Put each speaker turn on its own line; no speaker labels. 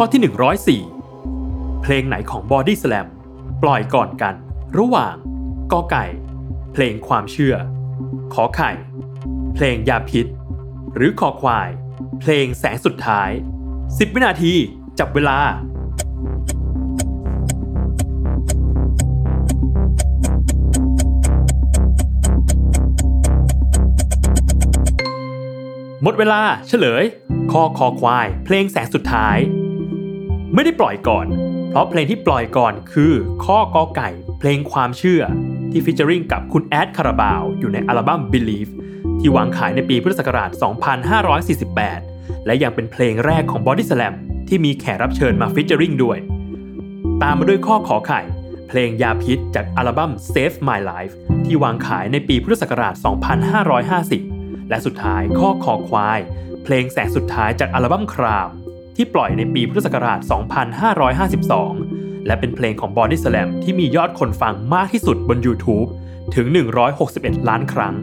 ข้อที่ 104 เพลงไหนของ Body Slam ปล่อยก่อนกัน ระหว่างกอไก่ เพลงความเชื่อ ขอไข่ เพลงยาพิษ หรือคอควาย เพลงแสงสุดท้าย 10 วินาที จับเวลาหมดเวลาเฉลยข้อคอควาย เพลงแสงสุดท้าย ไม่ได้ปล่อยก่อน เพราะเพลงที่ปล่อยก่อนคือ ข้อกอไก่ เพลงความเชื่อ ที่ featuring กับคุณแอดคาราบาว อยู่ในอัลบั้ม Believe ที่วางขายในปีพุทธศักราช 2548 และยังเป็นเพลงแรกของ Body Slam ที่มีแขกรับเชิญมา featuring ด้วย ตามมาด้วยข้อขอไข่ เพลงยาพิษจากอัลบั้ม Save My Life ที่วางขายในปีพุทธศักราช 2550 และสุดท้ายข้อคอควาย เพลงแสงสุดท้ายจากอัลบั้มคราม ที่ปล่อยในปีพุทธศักราช 2552 และเป็นเพลงของ Body Slam ที่มียอดคนฟังมากที่สุดบน YouTube ถึง 161 ล้านครั้ง